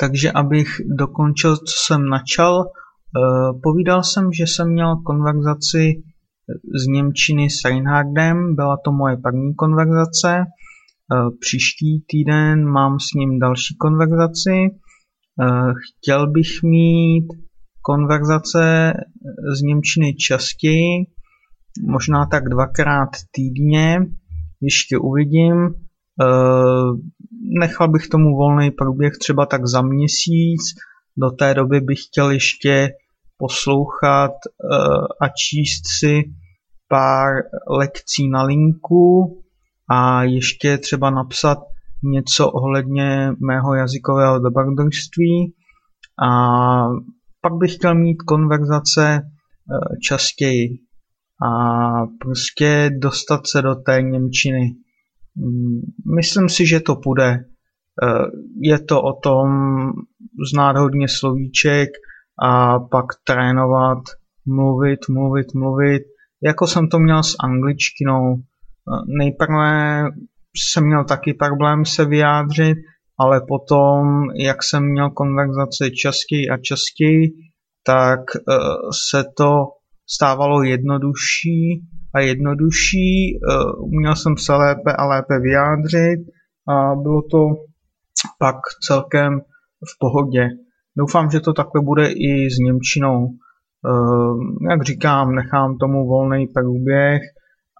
takže abych dokončil, co jsem načal, eh, povídal jsem, že jsem měl konverzaci z Němčiny s Reinhardem, byla to moje první konverzace. Eh, příští týden mám s ním další konverzaci. Eh, chtěl bych mít konverzace z Němčiny častěji, možná tak dvakrát týdně, ještě uvidím. Nechal bych tomu volný průběh třeba tak za měsíc, do té doby bych chtěl ještě poslouchat eh, a číst si pár lekcí na linku a ještě třeba napsat něco ohledně mého jazykového dobrodružství a pak bych chtěl mít konverzace eh, častěji a prostě dostat se do té Němčiny. Mm, myslím si, že to půjde. Eh, je to o tom znát hodně slovíček a pak trénovat, mluvit, mluvit, mluvit. Jako jsem to měl s angličtinou. Eh, nejprve jsem měl taky problém se vyjádřit, ale potom, jak jsem měl konverzace častěji a častěji, tak eh, se to stávalo jednodušší a jednodušší. Uměl jsem se lépe a lépe vyjádřit a bylo to pak celkem v pohodě. Doufám, že to takhle bude i s Němčinou. Ehm, jak říkám, nechám tomu volný průběh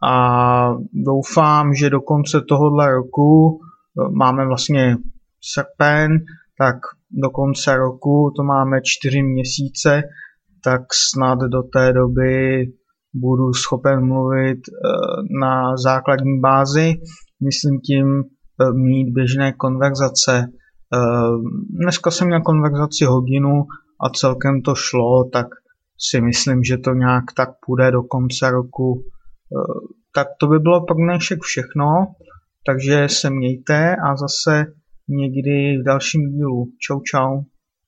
a doufám, že do konce tohohle roku e, máme vlastně srpen, tak do konce roku to máme čtyři měsíce, tak snad do té doby budu schopen mluvit e, na základní bázi, myslím tím e, mít běžné konverzace Ehm, dneska jsem měl konverzaci hodinu a celkem to šlo, tak si myslím, že to nějak tak půjde do konce roku. Tak to by bylo pro dnešek všechno, takže se mějte a zase někdy v dalším dílu. Čau čau.